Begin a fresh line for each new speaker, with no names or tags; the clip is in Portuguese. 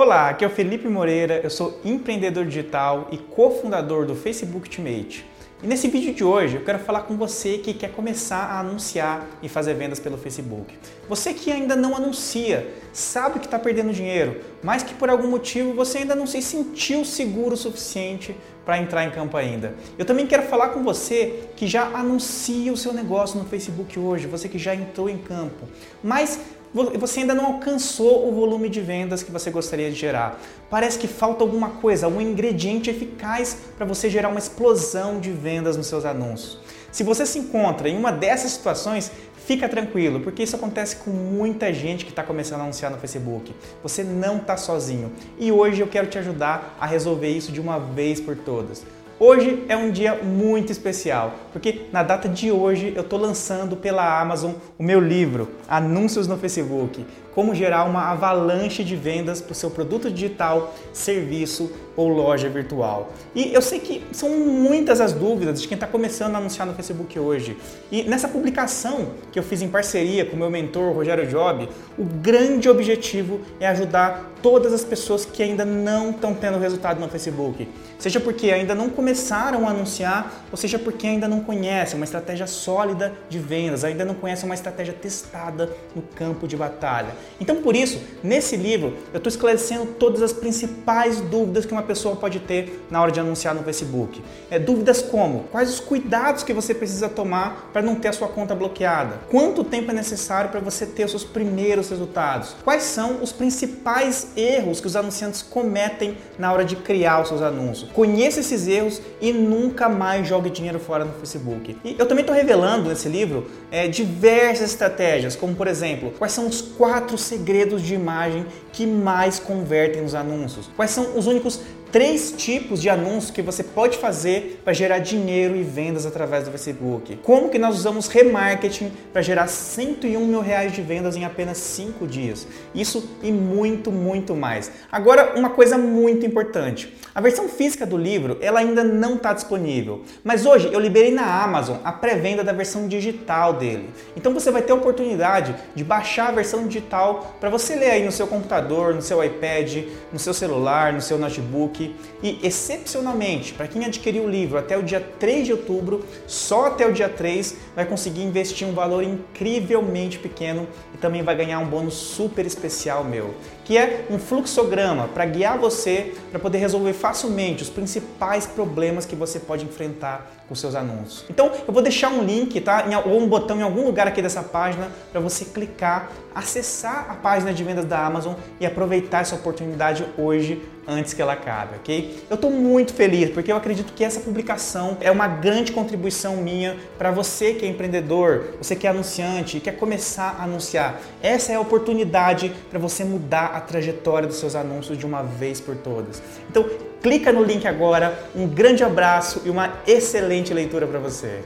Olá, aqui é o Felipe Moreira, eu sou empreendedor digital e cofundador do Facebook Ultimate. E nesse vídeo de hoje eu quero falar com você que quer começar a anunciar e fazer vendas pelo Facebook. Você que ainda não anuncia, sabe que está perdendo dinheiro, mas que por algum motivo você ainda não se sentiu seguro o suficiente para entrar em campo ainda. Eu também quero falar com você que já anuncia o seu negócio no Facebook hoje, você que já entrou em campo, mas você ainda não alcançou o volume de vendas que você gostaria de gerar. Parece que falta alguma coisa, um ingrediente eficaz para você gerar uma explosão de vendas nos seus anúncios. Se você se encontra em uma dessas situações, fica tranquilo, porque isso acontece com muita gente que está começando a anunciar no Facebook. Você não está sozinho. E hoje eu quero te ajudar a resolver isso de uma vez por todas. Hoje é um dia muito especial, porque na data de hoje eu estou lançando pela Amazon o meu livro Anúncios no Facebook como gerar uma avalanche de vendas para o seu produto digital, serviço ou loja virtual. E eu sei que são muitas as dúvidas de quem está começando a anunciar no Facebook hoje. E nessa publicação que eu fiz em parceria com meu mentor Rogério Job, o grande objetivo é ajudar todas as pessoas que ainda não estão tendo resultado no Facebook. Seja porque ainda não começaram a anunciar, ou seja porque ainda não conhecem uma estratégia sólida de vendas, ainda não conhecem uma estratégia testada no campo de batalha. Então, por isso, nesse livro, eu estou esclarecendo todas as principais dúvidas que uma pessoa pode ter na hora de anunciar no Facebook. É, dúvidas como: quais os cuidados que você precisa tomar para não ter a sua conta bloqueada? Quanto tempo é necessário para você ter os seus primeiros resultados? Quais são os principais erros que os anunciantes cometem na hora de criar os seus anúncios? Conheça esses erros e nunca mais jogue dinheiro fora no Facebook. E eu também estou revelando nesse livro é, diversas estratégias, como por exemplo, quais são os quatro segredos de imagem que mais convertem nos anúncios? Quais são os únicos três tipos de anúncios que você pode fazer para gerar dinheiro e vendas através do Facebook. Como que nós usamos remarketing para gerar 101 mil reais de vendas em apenas 5 dias. Isso e muito, muito mais. Agora, uma coisa muito importante. A versão física do livro ela ainda não está disponível, mas hoje eu liberei na Amazon a pré-venda da versão digital dele. Então você vai ter a oportunidade de baixar a versão digital para você ler aí no seu computador, no seu iPad, no seu celular, no seu notebook e, excepcionalmente, para quem adquirir o livro até o dia 3 de outubro, só até o dia 3 vai conseguir investir um valor incrivelmente pequeno e também vai ganhar um bônus super especial meu, que é um fluxograma para guiar você para poder resolver facilmente os principais problemas que você pode enfrentar com seus anúncios. Então, eu vou deixar um link, tá? Ou um botão em algum lugar aqui dessa página para você clicar, acessar a página de vendas da Amazon e aproveitar essa oportunidade hoje antes que ela acabe, ok? Eu estou muito feliz porque eu acredito que essa publicação é uma grande contribuição minha para você que é empreendedor, você que é anunciante e quer começar a anunciar. Essa é a oportunidade para você mudar a trajetória dos seus anúncios de uma vez por todas. Então, clica no link agora. Um grande abraço e uma excelente leitura para você.